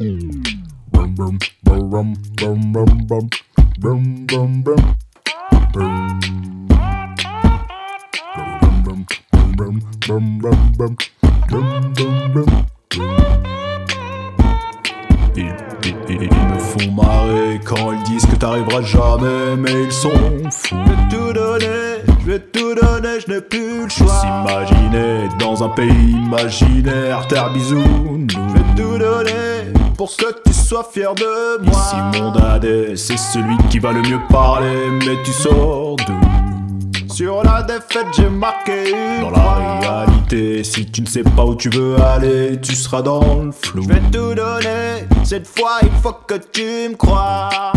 Ils, me font marrer quand ils disent que t'arriveras jamais, mais ils sont fous. Je vais tout donner, je vais tout donner, je n'ai plus le choix. S'imaginer dans un pays imaginaire, terre bisounours. Je vais tout donner pour que tu sois fier de moi. Ici, mon dadais, c'est celui qui va le mieux parler, mais tu sors d'où sur la défaite, j'ai marqué une Dans la réalité, si tu ne sais pas où tu veux aller, tu seras dans le flou. Je vais tout donner, cette fois il faut que tu me crois.